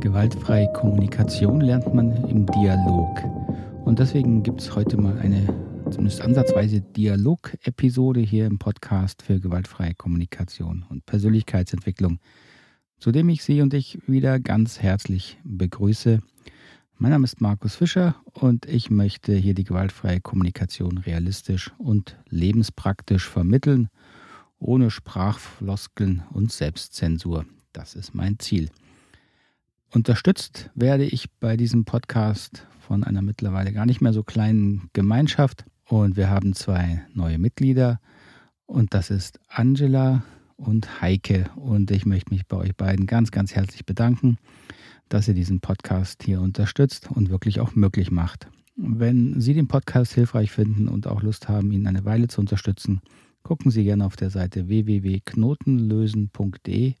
Gewaltfreie Kommunikation lernt man im Dialog. Und deswegen gibt es heute mal eine zumindest ansatzweise Dialog-Episode hier im Podcast für gewaltfreie Kommunikation und Persönlichkeitsentwicklung, zu dem ich Sie und ich wieder ganz herzlich begrüße. Mein Name ist Markus Fischer und ich möchte hier die gewaltfreie Kommunikation realistisch und lebenspraktisch vermitteln, ohne Sprachfloskeln und Selbstzensur. Das ist mein Ziel. Unterstützt werde ich bei diesem Podcast von einer mittlerweile gar nicht mehr so kleinen Gemeinschaft. Und wir haben zwei neue Mitglieder. Und das ist Angela und Heike. Und ich möchte mich bei euch beiden ganz, ganz herzlich bedanken, dass ihr diesen Podcast hier unterstützt und wirklich auch möglich macht. Wenn Sie den Podcast hilfreich finden und auch Lust haben, ihn eine Weile zu unterstützen, gucken Sie gerne auf der Seite www.knotenlösen.de,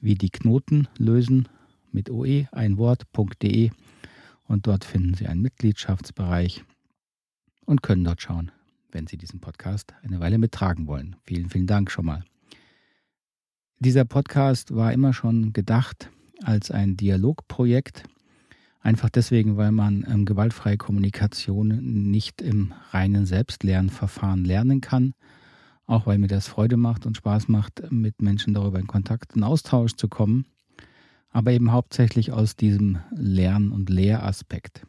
wie die Knoten lösen mit oe ein Wort.de und dort finden Sie einen Mitgliedschaftsbereich und können dort schauen, wenn Sie diesen Podcast eine Weile mittragen wollen. Vielen, vielen Dank schon mal. Dieser Podcast war immer schon gedacht als ein Dialogprojekt, einfach deswegen, weil man ähm, gewaltfreie Kommunikation nicht im reinen Selbstlernverfahren lernen kann, auch weil mir das Freude macht und Spaß macht, mit Menschen darüber in Kontakt und Austausch zu kommen aber eben hauptsächlich aus diesem Lern- und Lehraspekt.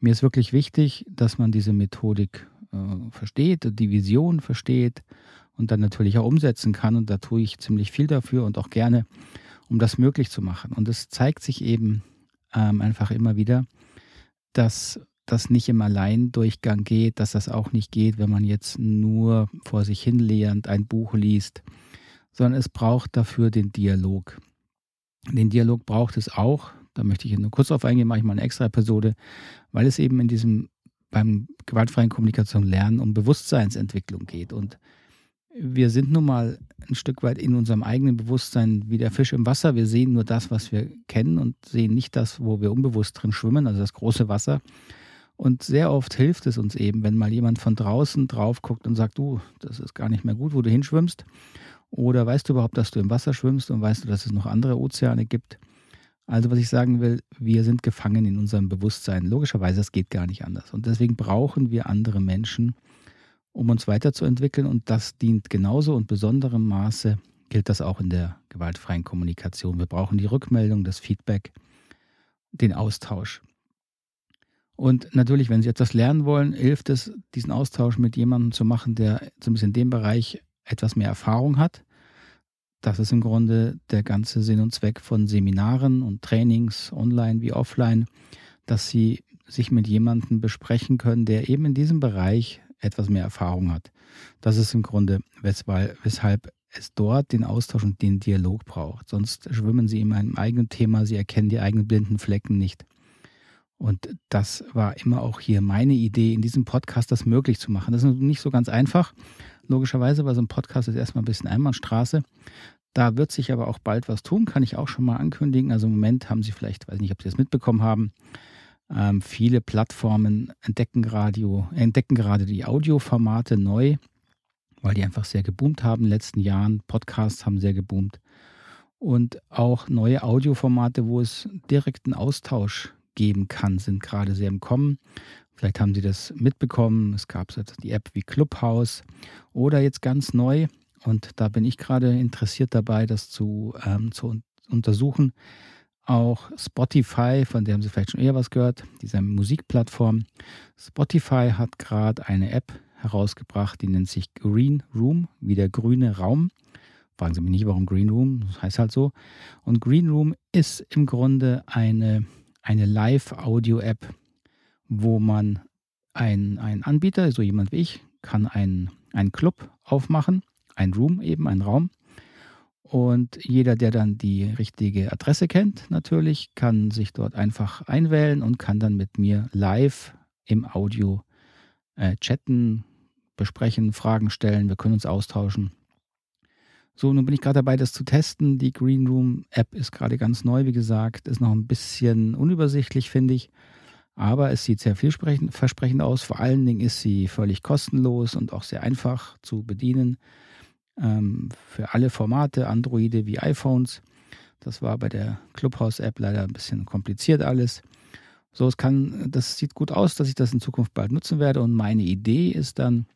Mir ist wirklich wichtig, dass man diese Methodik äh, versteht, die Vision versteht und dann natürlich auch umsetzen kann. Und da tue ich ziemlich viel dafür und auch gerne, um das möglich zu machen. Und es zeigt sich eben ähm, einfach immer wieder, dass das nicht im Alleindurchgang geht, dass das auch nicht geht, wenn man jetzt nur vor sich hin lernt, ein Buch liest, sondern es braucht dafür den Dialog. Den Dialog braucht es auch. Da möchte ich nur kurz drauf eingehen, mache ich mal eine extra Episode, weil es eben in diesem beim gewaltfreien Kommunikation lernen um Bewusstseinsentwicklung geht. Und wir sind nun mal ein Stück weit in unserem eigenen Bewusstsein wie der Fisch im Wasser. Wir sehen nur das, was wir kennen und sehen nicht das, wo wir unbewusst drin schwimmen, also das große Wasser. Und sehr oft hilft es uns eben, wenn mal jemand von draußen drauf guckt und sagt, du, das ist gar nicht mehr gut, wo du hinschwimmst. Oder weißt du überhaupt, dass du im Wasser schwimmst und weißt du, dass es noch andere Ozeane gibt? Also was ich sagen will, wir sind gefangen in unserem Bewusstsein. Logischerweise, es geht gar nicht anders. Und deswegen brauchen wir andere Menschen, um uns weiterzuentwickeln. Und das dient genauso und besonderem Maße gilt das auch in der gewaltfreien Kommunikation. Wir brauchen die Rückmeldung, das Feedback, den Austausch. Und natürlich, wenn Sie etwas lernen wollen, hilft es, diesen Austausch mit jemandem zu machen, der zumindest in dem Bereich etwas mehr Erfahrung hat. Das ist im Grunde der ganze Sinn und Zweck von Seminaren und Trainings, online wie offline, dass sie sich mit jemandem besprechen können, der eben in diesem Bereich etwas mehr Erfahrung hat. Das ist im Grunde, weshalb es dort den Austausch und den Dialog braucht. Sonst schwimmen sie in einem eigenen Thema, sie erkennen die eigenen blinden Flecken nicht. Und das war immer auch hier meine Idee, in diesem Podcast das möglich zu machen. Das ist nicht so ganz einfach, logischerweise, weil so ein Podcast ist erstmal ein bisschen Einbahnstraße. Da wird sich aber auch bald was tun, kann ich auch schon mal ankündigen. Also im Moment haben Sie vielleicht, weiß nicht, ob Sie das mitbekommen haben, ähm, viele Plattformen entdecken, Radio, entdecken gerade die Audioformate neu, weil die einfach sehr geboomt haben in den letzten Jahren. Podcasts haben sehr geboomt. Und auch neue Audioformate, wo es direkten Austausch geben kann, sind gerade sehr im Kommen. Vielleicht haben Sie das mitbekommen. Es gab die App wie Clubhouse oder jetzt ganz neu. Und da bin ich gerade interessiert dabei, das zu, ähm, zu untersuchen. Auch Spotify, von der haben Sie vielleicht schon eher was gehört, dieser Musikplattform. Spotify hat gerade eine App herausgebracht, die nennt sich Green Room, wie der grüne Raum. Fragen Sie mich nicht, warum Green Room, das heißt halt so. Und Green Room ist im Grunde eine, eine Live-Audio-App, wo man ein, ein Anbieter, so jemand wie ich, kann einen, einen Club aufmachen, ein Room eben, ein Raum. Und jeder, der dann die richtige Adresse kennt, natürlich, kann sich dort einfach einwählen und kann dann mit mir live im Audio äh, chatten, besprechen, Fragen stellen. Wir können uns austauschen. So, nun bin ich gerade dabei, das zu testen. Die Green Room App ist gerade ganz neu, wie gesagt, ist noch ein bisschen unübersichtlich, finde ich. Aber es sieht sehr vielversprechend aus. Vor allen Dingen ist sie völlig kostenlos und auch sehr einfach zu bedienen. Ähm, für alle Formate, Androide wie iPhones. Das war bei der Clubhouse-App leider ein bisschen kompliziert alles. So, es kann, das sieht gut aus, dass ich das in Zukunft bald nutzen werde. Und meine Idee ist dann,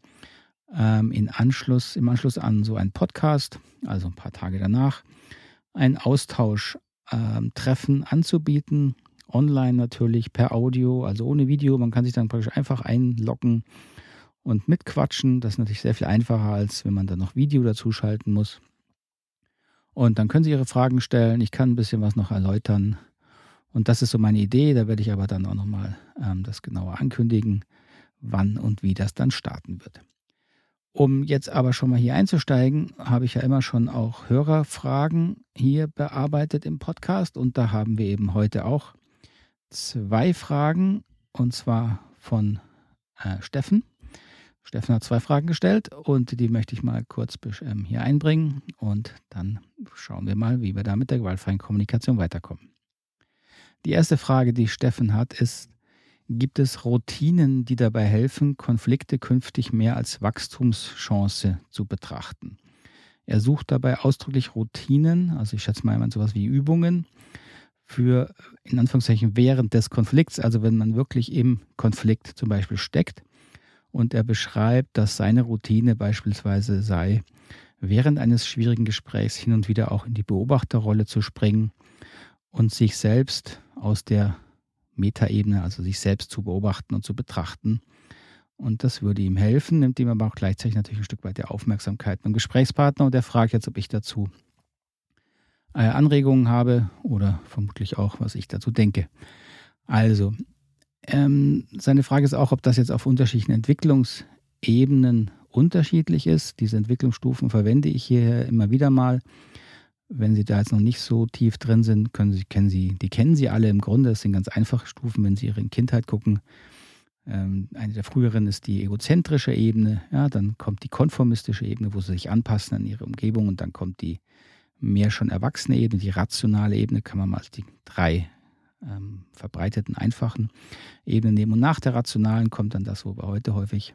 ähm, in Anschluss, im Anschluss an so einen Podcast, also ein paar Tage danach, ein Austausch-Treffen ähm, anzubieten. Online natürlich, per Audio, also ohne Video. Man kann sich dann praktisch einfach einloggen und mitquatschen. Das ist natürlich sehr viel einfacher, als wenn man dann noch Video dazu schalten muss. Und dann können Sie Ihre Fragen stellen. Ich kann ein bisschen was noch erläutern. Und das ist so meine Idee. Da werde ich aber dann auch nochmal ähm, das genauer ankündigen, wann und wie das dann starten wird. Um jetzt aber schon mal hier einzusteigen, habe ich ja immer schon auch Hörerfragen hier bearbeitet im Podcast. Und da haben wir eben heute auch zwei Fragen. Und zwar von äh, Steffen. Steffen hat zwei Fragen gestellt und die möchte ich mal kurz ähm, hier einbringen. Und dann schauen wir mal, wie wir da mit der gewaltfreien Kommunikation weiterkommen. Die erste Frage, die Steffen hat, ist, gibt es Routinen, die dabei helfen, Konflikte künftig mehr als Wachstumschance zu betrachten? Er sucht dabei ausdrücklich Routinen, also ich schätze mal sowas wie Übungen, für in Anführungszeichen während des Konflikts, also wenn man wirklich im Konflikt zum Beispiel steckt. Und er beschreibt, dass seine Routine beispielsweise sei, während eines schwierigen Gesprächs hin und wieder auch in die Beobachterrolle zu springen und sich selbst aus der Metaebene, also sich selbst zu beobachten und zu betrachten. Und das würde ihm helfen, nimmt ihm aber auch gleichzeitig natürlich ein Stück weit der Aufmerksamkeit beim Gesprächspartner. Und er fragt jetzt, ob ich dazu Anregungen habe oder vermutlich auch, was ich dazu denke. Also, ähm, seine Frage ist auch, ob das jetzt auf unterschiedlichen Entwicklungsebenen unterschiedlich ist. Diese Entwicklungsstufen verwende ich hier immer wieder mal. Wenn Sie da jetzt noch nicht so tief drin sind, können Sie, kennen Sie, die kennen Sie alle im Grunde. Das sind ganz einfache Stufen, wenn Sie Ihre Kindheit gucken. Ähm, eine der früheren ist die egozentrische Ebene. Ja, dann kommt die konformistische Ebene, wo Sie sich anpassen an Ihre Umgebung. Und dann kommt die mehr schon erwachsene Ebene, die rationale Ebene, kann man mal als die drei ähm, verbreiteten, einfachen Ebenen nehmen. Und nach der rationalen kommt dann das, wo wir heute häufig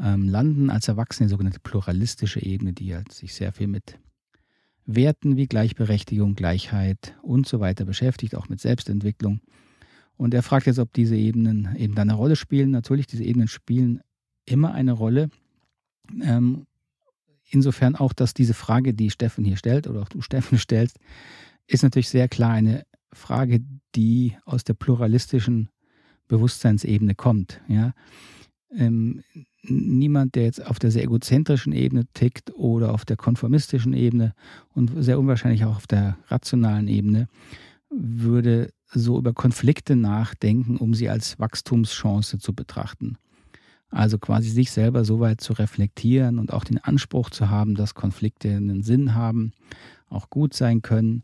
ähm, landen, als Erwachsene, die sogenannte pluralistische Ebene, die halt sich sehr viel mit Werten wie Gleichberechtigung, Gleichheit und so weiter beschäftigt, auch mit Selbstentwicklung. Und er fragt jetzt, ob diese Ebenen eben da eine Rolle spielen. Natürlich, diese Ebenen spielen immer eine Rolle. Ähm, insofern auch, dass diese Frage, die Steffen hier stellt oder auch du Steffen stellst, ist natürlich sehr klar eine Frage, die aus der pluralistischen Bewusstseinsebene kommt. Ja? Ähm, niemand, der jetzt auf der sehr egozentrischen Ebene tickt oder auf der konformistischen Ebene und sehr unwahrscheinlich auch auf der rationalen Ebene, würde so über Konflikte nachdenken, um sie als Wachstumschance zu betrachten. Also quasi sich selber so weit zu reflektieren und auch den Anspruch zu haben, dass Konflikte einen Sinn haben, auch gut sein können,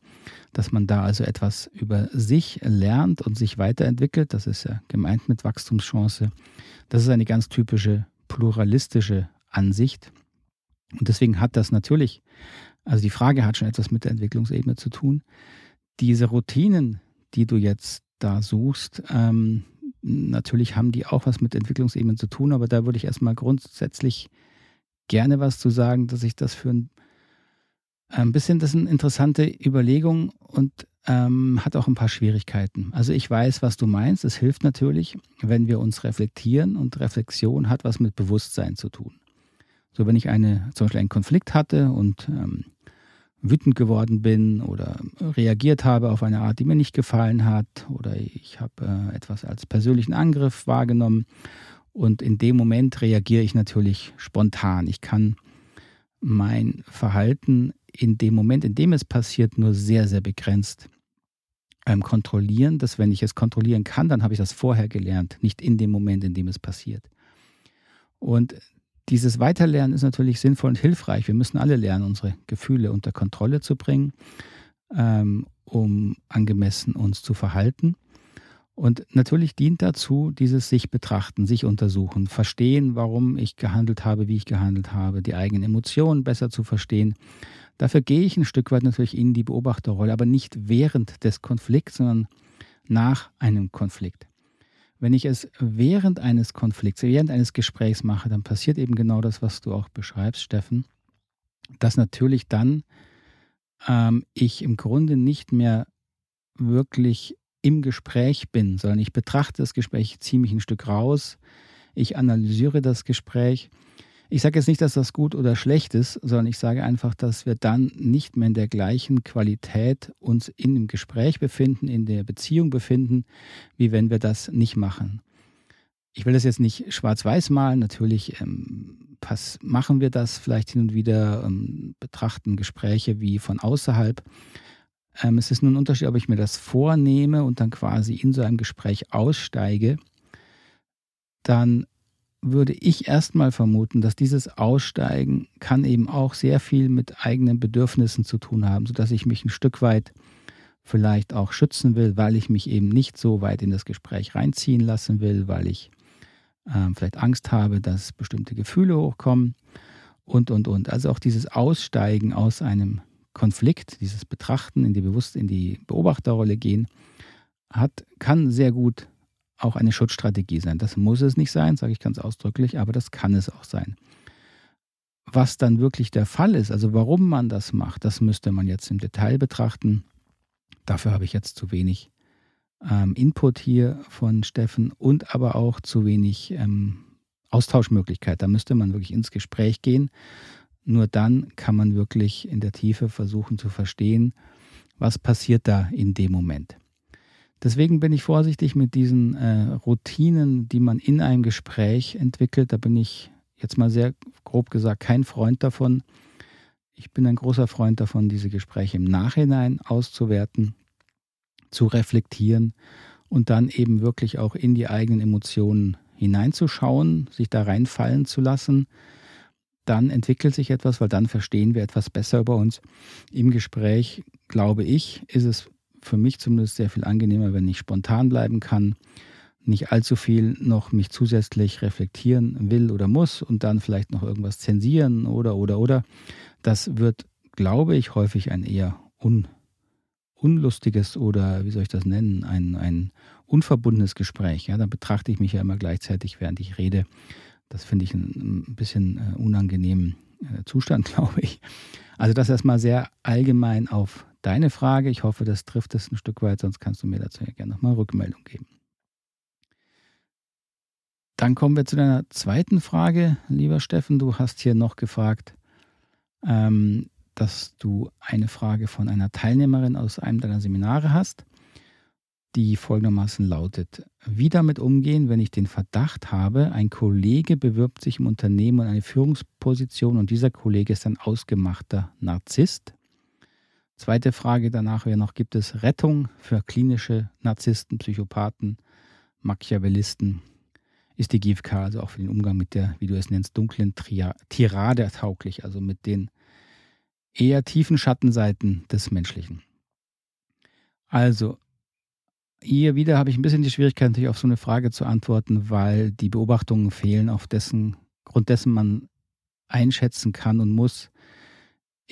dass man da also etwas über sich lernt und sich weiterentwickelt. Das ist ja gemeint mit Wachstumschance. Das ist eine ganz typische pluralistische Ansicht. Und deswegen hat das natürlich, also die Frage hat schon etwas mit der Entwicklungsebene zu tun. Diese Routinen, die du jetzt da suchst, ähm, natürlich haben die auch was mit Entwicklungsebenen zu tun, aber da würde ich erstmal grundsätzlich gerne was zu sagen, dass ich das für ein, ein bisschen, das ist eine interessante Überlegung und ähm, hat auch ein paar Schwierigkeiten. Also ich weiß, was du meinst. Es hilft natürlich, wenn wir uns reflektieren und Reflexion hat was mit Bewusstsein zu tun. So, wenn ich eine, zum Beispiel einen Konflikt hatte und ähm, wütend geworden bin oder reagiert habe auf eine Art, die mir nicht gefallen hat oder ich habe äh, etwas als persönlichen Angriff wahrgenommen und in dem Moment reagiere ich natürlich spontan. Ich kann mein Verhalten in dem Moment, in dem es passiert, nur sehr, sehr begrenzt ähm, kontrollieren. Dass wenn ich es kontrollieren kann, dann habe ich das vorher gelernt, nicht in dem Moment, in dem es passiert. Und dieses Weiterlernen ist natürlich sinnvoll und hilfreich. Wir müssen alle lernen, unsere Gefühle unter Kontrolle zu bringen, ähm, um angemessen uns zu verhalten. Und natürlich dient dazu dieses sich betrachten, sich untersuchen, verstehen, warum ich gehandelt habe, wie ich gehandelt habe, die eigenen Emotionen besser zu verstehen. Dafür gehe ich ein Stück weit natürlich in die Beobachterrolle, aber nicht während des Konflikts, sondern nach einem Konflikt. Wenn ich es während eines Konflikts, während eines Gesprächs mache, dann passiert eben genau das, was du auch beschreibst, Steffen, dass natürlich dann ähm, ich im Grunde nicht mehr wirklich im Gespräch bin, sondern ich betrachte das Gespräch, ziehe mich ein Stück raus, ich analysiere das Gespräch. Ich sage jetzt nicht, dass das gut oder schlecht ist, sondern ich sage einfach, dass wir dann nicht mehr in der gleichen Qualität uns in dem Gespräch befinden, in der Beziehung befinden, wie wenn wir das nicht machen. Ich will das jetzt nicht schwarz-weiß malen, natürlich ähm, pass, machen wir das vielleicht hin und wieder, ähm, betrachten Gespräche wie von außerhalb. Ähm, es ist nur ein Unterschied, ob ich mir das vornehme und dann quasi in so einem Gespräch aussteige, dann würde ich erstmal vermuten, dass dieses Aussteigen kann eben auch sehr viel mit eigenen Bedürfnissen zu tun haben, sodass ich mich ein Stück weit vielleicht auch schützen will, weil ich mich eben nicht so weit in das Gespräch reinziehen lassen will, weil ich äh, vielleicht Angst habe, dass bestimmte Gefühle hochkommen und, und, und. Also auch dieses Aussteigen aus einem Konflikt, dieses Betrachten, in die bewusst in die Beobachterrolle gehen, hat, kann sehr gut auch eine Schutzstrategie sein. Das muss es nicht sein, sage ich ganz ausdrücklich, aber das kann es auch sein. Was dann wirklich der Fall ist, also warum man das macht, das müsste man jetzt im Detail betrachten. Dafür habe ich jetzt zu wenig ähm, Input hier von Steffen und aber auch zu wenig ähm, Austauschmöglichkeit. Da müsste man wirklich ins Gespräch gehen. Nur dann kann man wirklich in der Tiefe versuchen zu verstehen, was passiert da in dem Moment. Deswegen bin ich vorsichtig mit diesen äh, Routinen, die man in einem Gespräch entwickelt. Da bin ich jetzt mal sehr grob gesagt kein Freund davon. Ich bin ein großer Freund davon, diese Gespräche im Nachhinein auszuwerten, zu reflektieren und dann eben wirklich auch in die eigenen Emotionen hineinzuschauen, sich da reinfallen zu lassen. Dann entwickelt sich etwas, weil dann verstehen wir etwas besser über uns. Im Gespräch, glaube ich, ist es für mich zumindest sehr viel angenehmer, wenn ich spontan bleiben kann, nicht allzu viel noch mich zusätzlich reflektieren will oder muss und dann vielleicht noch irgendwas zensieren oder oder oder. Das wird, glaube ich, häufig ein eher un, unlustiges oder wie soll ich das nennen, ein, ein unverbundenes Gespräch. Ja, dann betrachte ich mich ja immer gleichzeitig, während ich rede. Das finde ich ein, ein bisschen äh, unangenehmen äh, Zustand, glaube ich. Also das erstmal sehr allgemein auf deine Frage. Ich hoffe, das trifft es ein Stück weit, sonst kannst du mir dazu ja gerne nochmal Rückmeldung geben. Dann kommen wir zu deiner zweiten Frage, lieber Steffen. Du hast hier noch gefragt, ähm, dass du eine Frage von einer Teilnehmerin aus einem deiner Seminare hast, die folgendermaßen lautet, wie damit umgehen, wenn ich den Verdacht habe, ein Kollege bewirbt sich im Unternehmen in eine Führungsposition und dieser Kollege ist ein ausgemachter Narzisst Zweite Frage danach wäre noch, gibt es Rettung für klinische Narzissten, Psychopathen, Machiavellisten? Ist die GFK also auch für den Umgang mit der, wie du es nennst, dunklen Tirade tauglich, also mit den eher tiefen Schattenseiten des Menschlichen? Also, hier wieder habe ich ein bisschen die Schwierigkeit, natürlich auf so eine Frage zu antworten, weil die Beobachtungen fehlen, auf dessen Grund dessen man einschätzen kann und muss,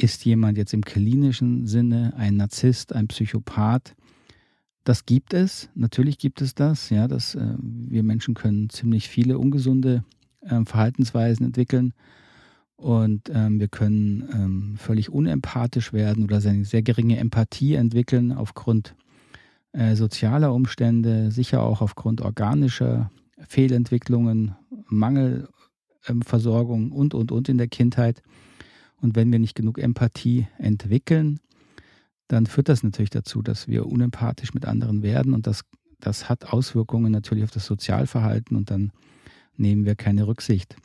ist jemand jetzt im klinischen Sinne ein Narzisst, ein Psychopath? Das gibt es, natürlich gibt es das, ja, dass äh, wir Menschen können ziemlich viele ungesunde äh, Verhaltensweisen entwickeln und ähm, wir können ähm, völlig unempathisch werden oder eine sehr geringe Empathie entwickeln aufgrund äh, sozialer Umstände, sicher auch aufgrund organischer Fehlentwicklungen, Mangelversorgung ähm, und, und, und in der Kindheit. Und wenn wir nicht genug Empathie entwickeln, dann führt das natürlich dazu, dass wir unempathisch mit anderen werden und das, das hat Auswirkungen natürlich auf das Sozialverhalten und dann nehmen wir keine Rücksicht,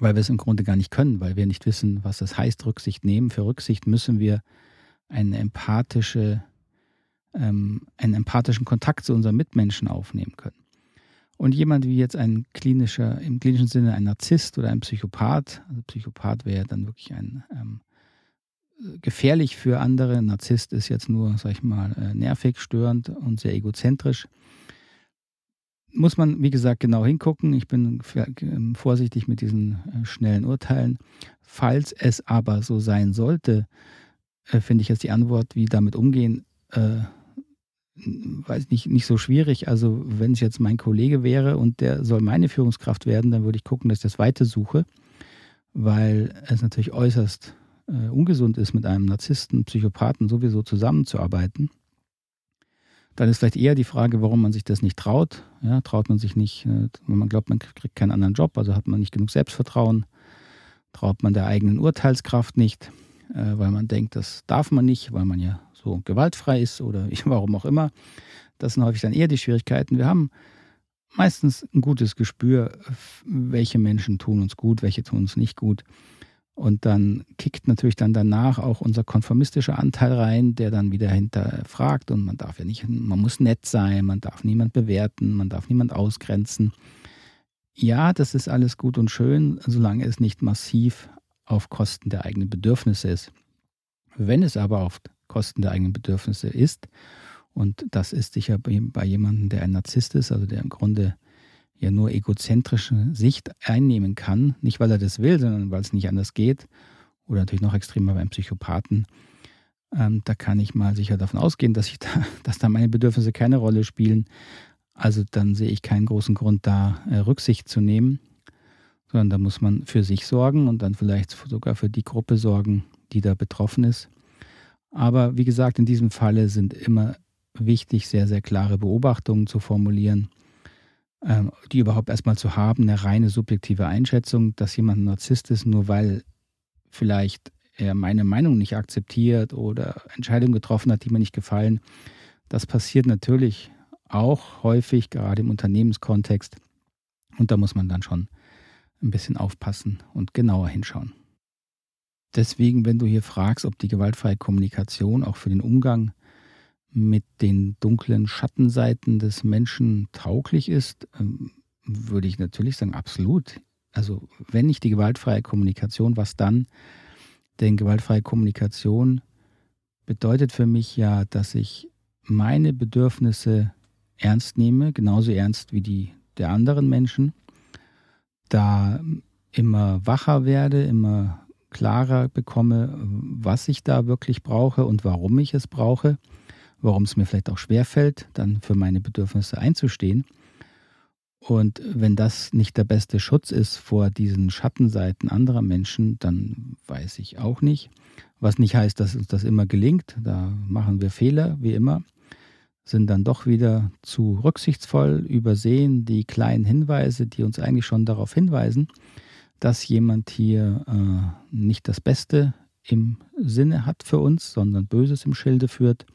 weil wir es im Grunde gar nicht können, weil wir nicht wissen, was das heißt, Rücksicht nehmen. Für Rücksicht müssen wir eine empathische, ähm, einen empathischen Kontakt zu unseren Mitmenschen aufnehmen können. Und jemand wie jetzt ein klinischer, im klinischen Sinne ein Narzisst oder ein Psychopath, also Psychopath wäre dann wirklich ein ähm, gefährlich für andere. Narzisst ist jetzt nur, sag ich mal, äh, nervig, störend und sehr egozentrisch. Muss man, wie gesagt, genau hingucken. Ich bin ähm, vorsichtig mit diesen äh, schnellen Urteilen. Falls es aber so sein sollte, äh, finde ich jetzt die Antwort, wie damit umgehen, äh, weiß nicht, nicht so schwierig. Also wenn es jetzt mein Kollege wäre und der soll meine Führungskraft werden, dann würde ich gucken, dass ich das weiter suche, weil es natürlich äußerst äh, ungesund ist, mit einem Narzissten, Psychopathen sowieso zusammenzuarbeiten, dann ist vielleicht eher die Frage, warum man sich das nicht traut. Ja, traut man sich nicht, äh, wenn man glaubt, man kriegt keinen anderen Job, also hat man nicht genug Selbstvertrauen, traut man der eigenen Urteilskraft nicht, äh, weil man denkt, das darf man nicht, weil man ja so gewaltfrei ist oder warum auch immer. Das sind häufig dann eher die Schwierigkeiten. Wir haben meistens ein gutes Gespür, welche Menschen tun uns gut, welche tun uns nicht gut. Und dann kickt natürlich dann danach auch unser konformistischer Anteil rein, der dann wieder hinterfragt. Und man darf ja nicht, man muss nett sein, man darf niemand bewerten, man darf niemand ausgrenzen. Ja, das ist alles gut und schön, solange es nicht massiv auf Kosten der eigenen Bedürfnisse ist. Wenn es aber auf Kosten der eigenen Bedürfnisse ist, und das ist sicher bei jemandem, der ein Narzisst ist, also der im Grunde ja nur egozentrische Sicht einnehmen kann, nicht weil er das will, sondern weil es nicht anders geht, oder natürlich noch extremer beim Psychopathen, ähm, da kann ich mal sicher davon ausgehen, dass, ich da, dass da meine Bedürfnisse keine Rolle spielen. Also dann sehe ich keinen großen Grund, da äh, Rücksicht zu nehmen, sondern da muss man für sich sorgen und dann vielleicht sogar für die Gruppe sorgen, die da betroffen ist. Aber wie gesagt, in diesem Falle sind immer wichtig, sehr, sehr klare Beobachtungen zu formulieren ähm, die überhaupt erstmal zu haben, eine reine subjektive Einschätzung, dass jemand ein Narzisst ist, nur weil vielleicht er meine Meinung nicht akzeptiert oder Entscheidungen getroffen hat, die mir nicht gefallen. Das passiert natürlich auch häufig, gerade im Unternehmenskontext. Und da muss man dann schon ein bisschen aufpassen und genauer hinschauen. Deswegen, wenn du hier fragst, ob die gewaltfreie Kommunikation auch für den Umgang mit den dunklen Schattenseiten des Menschen tauglich ist, ähm, würde ich natürlich sagen, absolut. Also wenn nicht die gewaltfreie Kommunikation, was dann? Denn gewaltfreie Kommunikation bedeutet für mich ja, dass ich meine Bedürfnisse ernst nehme, genauso ernst wie die der anderen Menschen, da immer wacher werde, immer klarer bekomme, was ich da wirklich brauche und warum ich es brauche warum es mir vielleicht auch schwerfällt, dann für meine Bedürfnisse einzustehen. Und wenn das nicht der beste Schutz ist vor diesen Schattenseiten anderer Menschen, dann weiß ich auch nicht. Was nicht heißt, dass uns das immer gelingt. Da machen wir Fehler, wie immer, sind dann doch wieder zu rücksichtsvoll, übersehen die kleinen Hinweise, die uns eigentlich schon darauf hinweisen, dass jemand hier äh, nicht das Beste im Sinne hat für uns, sondern Böses im Schilde führt.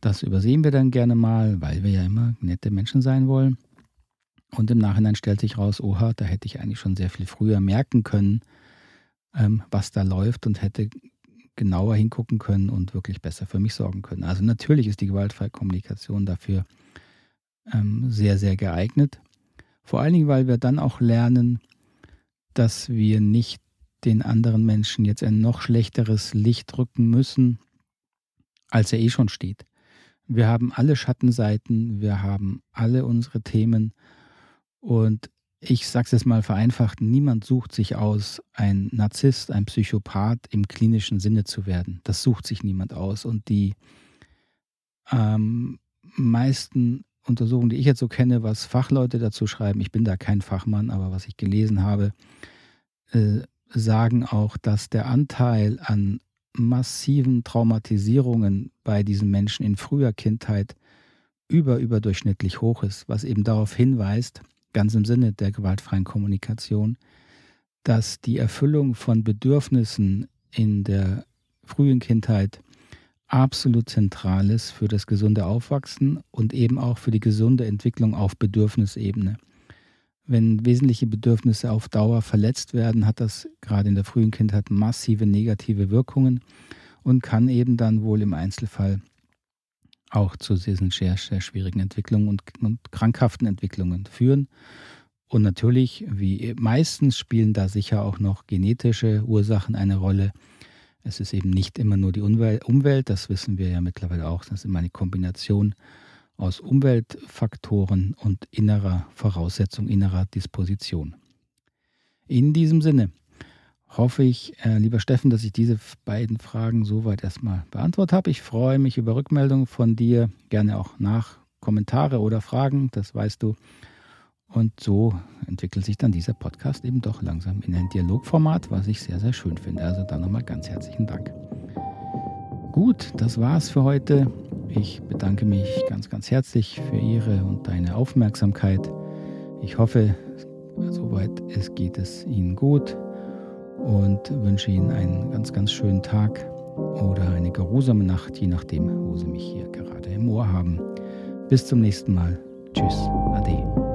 Das übersehen wir dann gerne mal, weil wir ja immer nette Menschen sein wollen. Und im Nachhinein stellt sich raus, oha, da hätte ich eigentlich schon sehr viel früher merken können, ähm, was da läuft und hätte genauer hingucken können und wirklich besser für mich sorgen können. Also natürlich ist die gewaltfreie Kommunikation dafür ähm, sehr, sehr geeignet. Vor allen Dingen, weil wir dann auch lernen, dass wir nicht den anderen Menschen jetzt ein noch schlechteres Licht drücken müssen, als er eh schon steht. Wir haben alle Schattenseiten, wir haben alle unsere Themen und ich sage es jetzt mal vereinfacht, niemand sucht sich aus, ein Narzisst, ein Psychopath im klinischen Sinne zu werden. Das sucht sich niemand aus. Und die ähm, meisten Untersuchungen, die ich jetzt so kenne, was Fachleute dazu schreiben, ich bin da kein Fachmann, aber was ich gelesen habe, äh, sagen auch, dass der Anteil an massiven Traumatisierungen bei diesen Menschen in früher Kindheit über überdurchschnittlich hoch ist, was eben darauf hinweist, ganz im Sinne der gewaltfreien Kommunikation, dass die Erfüllung von Bedürfnissen in der frühen Kindheit absolut zentral ist für das gesunde Aufwachsen und eben auch für die gesunde Entwicklung auf Bedürfnisebene. Wenn wesentliche Bedürfnisse auf Dauer verletzt werden, hat das gerade in der frühen Kindheit massive negative Wirkungen und kann eben dann wohl im Einzelfall auch zu diesen sehr, sehr schwierigen Entwicklungen und, und krankhaften Entwicklungen führen. Und natürlich, wie meistens, spielen da sicher auch noch genetische Ursachen eine Rolle. Es ist eben nicht immer nur die Umwelt, das wissen wir ja mittlerweile auch, das ist immer eine Kombination aus Umweltfaktoren und innerer Voraussetzung, innerer Disposition. In diesem Sinne hoffe ich, äh, lieber Steffen, dass ich diese beiden Fragen soweit erstmal beantwortet habe. Ich freue mich über Rückmeldungen von dir, gerne auch nach Kommentare oder Fragen, das weißt du. Und so entwickelt sich dann dieser Podcast eben doch langsam in ein Dialogformat, was ich sehr, sehr schön finde. Also dann nochmal ganz herzlichen Dank. Gut, das war's für heute. Ich bedanke mich ganz, ganz herzlich für Ihre und deine Aufmerksamkeit. Ich hoffe, soweit es geht es Ihnen gut und wünsche Ihnen einen ganz, ganz schönen Tag oder eine geruhsame Nacht, je nachdem, wo Sie mich hier gerade im Ohr haben. Bis zum nächsten Mal. Tschüss. Ade.